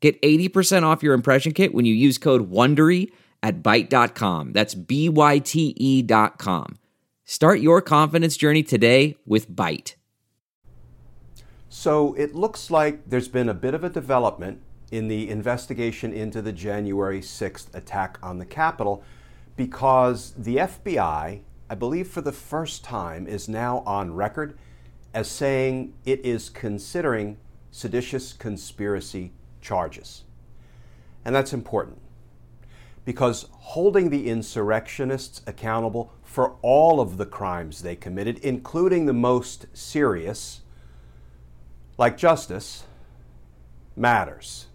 Get 80% off your impression kit when you use code WONDERY at Byte.com. That's B-Y-T-E dot com. Start your confidence journey today with Byte. So it looks like there's been a bit of a development in the investigation into the January 6th attack on the Capitol because the FBI, I believe for the first time, is now on record as saying it is considering seditious conspiracy charges. And that's important because holding the insurrectionists accountable for all of the crimes they committed, including the most serious, like justice, matters.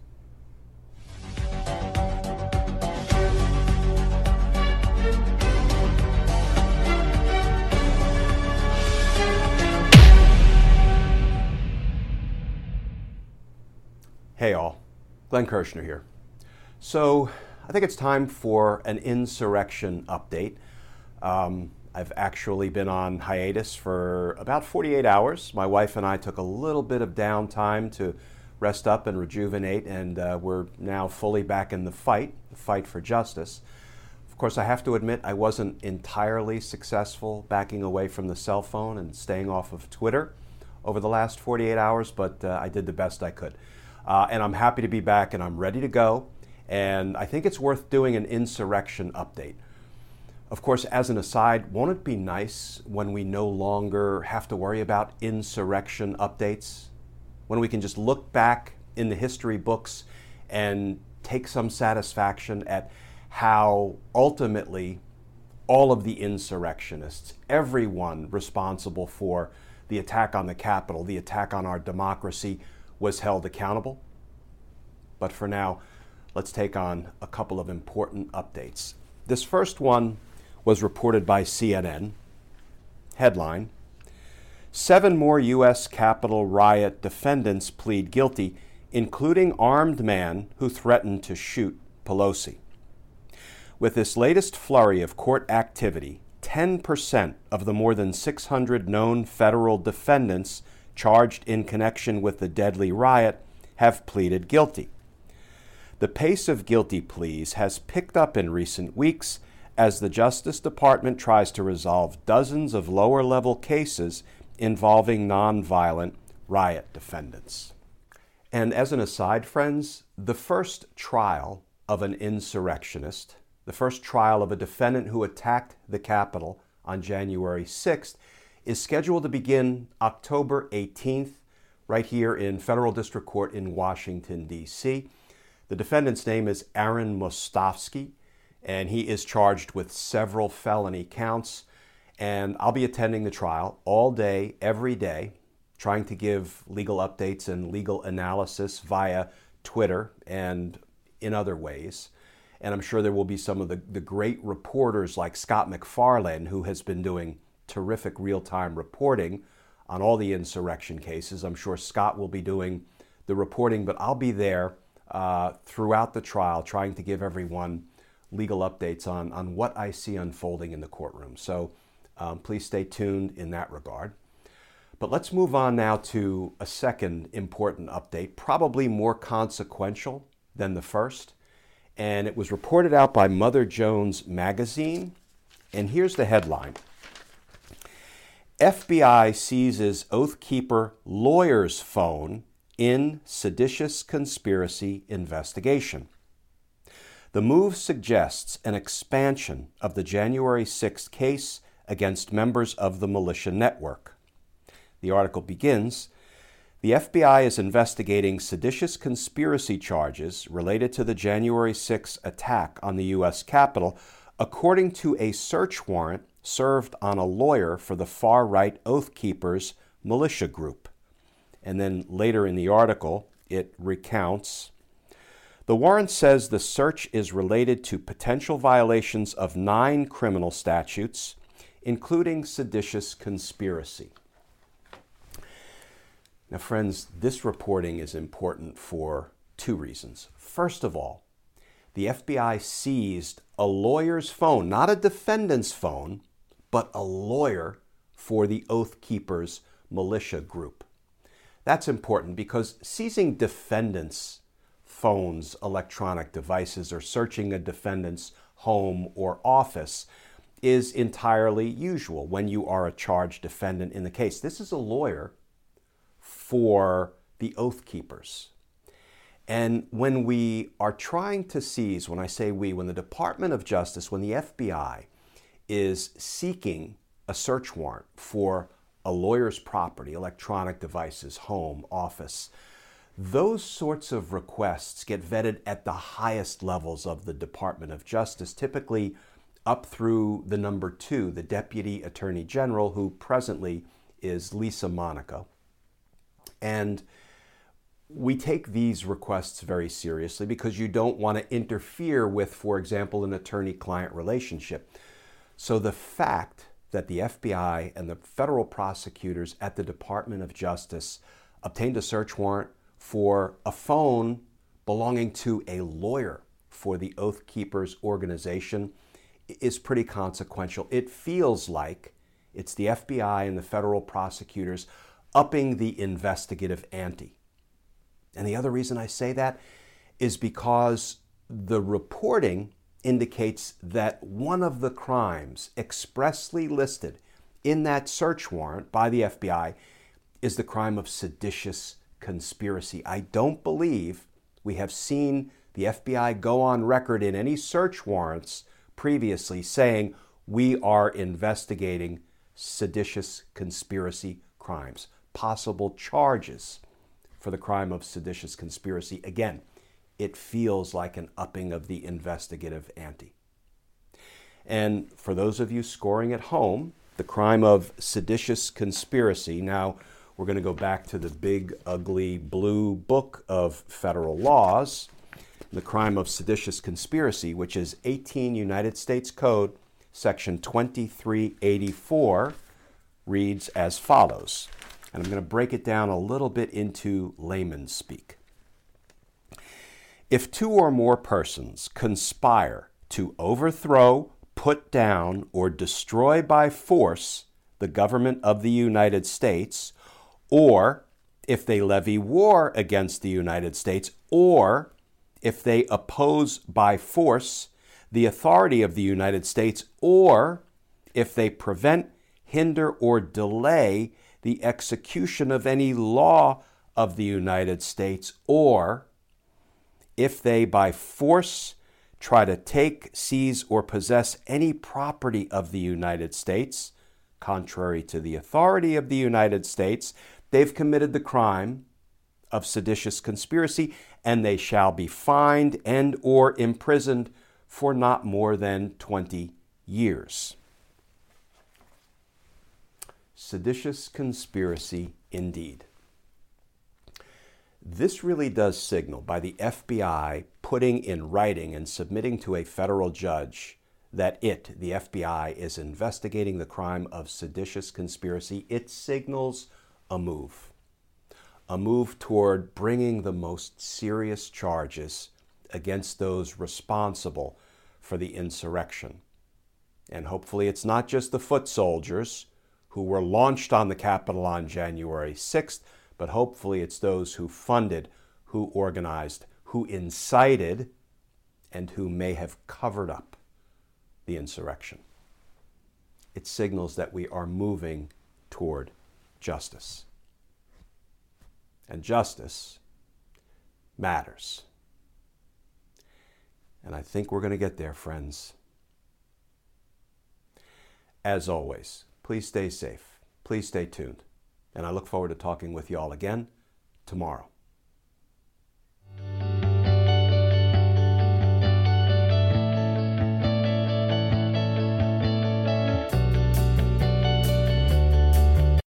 Glenn Kirschner here. So, I think it's time for an insurrection update. Um, I've actually been on hiatus for about 48 hours. My wife and I took a little bit of downtime to rest up and rejuvenate, and uh, we're now fully back in the fight, the fight for justice. Of course, I have to admit I wasn't entirely successful backing away from the cell phone and staying off of Twitter over the last 48 hours, but uh, I did the best I could. Uh, and I'm happy to be back and I'm ready to go. And I think it's worth doing an insurrection update. Of course, as an aside, won't it be nice when we no longer have to worry about insurrection updates? When we can just look back in the history books and take some satisfaction at how ultimately all of the insurrectionists, everyone responsible for the attack on the Capitol, the attack on our democracy, was held accountable. But for now, let's take on a couple of important updates. This first one was reported by CNN. Headline Seven more U.S. Capitol riot defendants plead guilty, including armed man who threatened to shoot Pelosi. With this latest flurry of court activity, 10% of the more than 600 known federal defendants charged in connection with the deadly riot have pleaded guilty. The pace of guilty pleas has picked up in recent weeks as the Justice Department tries to resolve dozens of lower level cases involving nonviolent riot defendants. And as an aside, friends, the first trial of an insurrectionist, the first trial of a defendant who attacked the Capitol on January 6th, is scheduled to begin October 18th, right here in Federal District Court in Washington, D.C. The defendant's name is Aaron Mostofsky, and he is charged with several felony counts. And I'll be attending the trial all day, every day, trying to give legal updates and legal analysis via Twitter and in other ways. And I'm sure there will be some of the, the great reporters like Scott MacFarlane, who has been doing terrific real time reporting on all the insurrection cases. I'm sure Scott will be doing the reporting, but I'll be there uh, throughout the trial trying to give everyone legal updates on, on what I see unfolding in the courtroom. So um, please stay tuned in that regard. But let's move on now to a second important update, probably more consequential than the first. And it was reported out by Mother Jones Magazine. And here's the headline FBI seizes Oath Keeper lawyer's phone in seditious conspiracy investigation. The move suggests an expansion of the January 6th case against members of the militia network. The article begins The FBI is investigating seditious conspiracy charges related to the January 6th attack on the U.S. Capitol, according to a search warrant served on a lawyer for the far right Oath Keepers militia group. And then later in the article, it recounts The warrant says the search is related to potential violations of nine criminal statutes, including seditious conspiracy. Now, friends, this reporting is important for two reasons. First of all, the FBI seized a lawyer's phone, not a defendant's phone, but a lawyer for the Oath Keepers militia group. That's important because seizing defendants' phones, electronic devices, or searching a defendant's home or office is entirely usual when you are a charged defendant in the case. This is a lawyer for the Oath Keepers. And when we are trying to seize, when I say we, when the Department of Justice, when the FBI is seeking a search warrant for a lawyer's property, electronic devices, home, office, those sorts of requests get vetted at the highest levels of the Department of Justice, typically up through the number two, the Deputy Attorney General, who presently is Lisa Monaco. And we take these requests very seriously because you don't want to interfere with, for example, an attorney client relationship. So the fact that the FBI and the federal prosecutors at the Department of Justice obtained a search warrant for a phone belonging to a lawyer for the Oath Keepers organization is pretty consequential. It feels like it's the FBI and the federal prosecutors upping the investigative ante. And the other reason I say that is because the reporting indicates that one of the crimes expressly listed in that search warrant by the FBI is the crime of seditious conspiracy. I don't believe we have seen the FBI go on record in any search warrants previously saying we are investigating seditious conspiracy crimes, possible charges for the crime of seditious conspiracy. Again, it feels like an upping of the investigative ante. And for those of you scoring at home, the crime of seditious conspiracy. Now, we're going to go back to the big, ugly blue book of federal laws, the crime of seditious conspiracy, which is 18 United States Code, section 2384, reads as follows and I'm going to break it down a little bit into layman's speak. If two or more persons conspire to overthrow, put down, or destroy by force the government of the United States, or if they levy war against the United States, or if they oppose by force the authority of the United States, or if they prevent, hinder, or delay the execution of any law of the United States, or if they by force try to take, seize, or possess any property of the United States, contrary to the authority of the United States, they've committed the crime of seditious conspiracy, and they shall be fined and or imprisoned for not more than 20 years seditious conspiracy indeed. This really does signal by the FBI putting in writing and submitting to a federal judge that it, the FBI, is investigating the crime of seditious conspiracy. It signals a move. A move toward bringing the most serious charges against those responsible for the insurrection. And hopefully, it's not just the foot soldiers who were launched on the Capitol on January 6th, but hopefully it's those who funded, who organized, who incited, and who may have covered up the insurrection. It signals that we are moving toward justice. And justice matters. And I think we're going to get there, friends. As always, Please stay safe. Please stay tuned. And I look forward to talking with you all again tomorrow.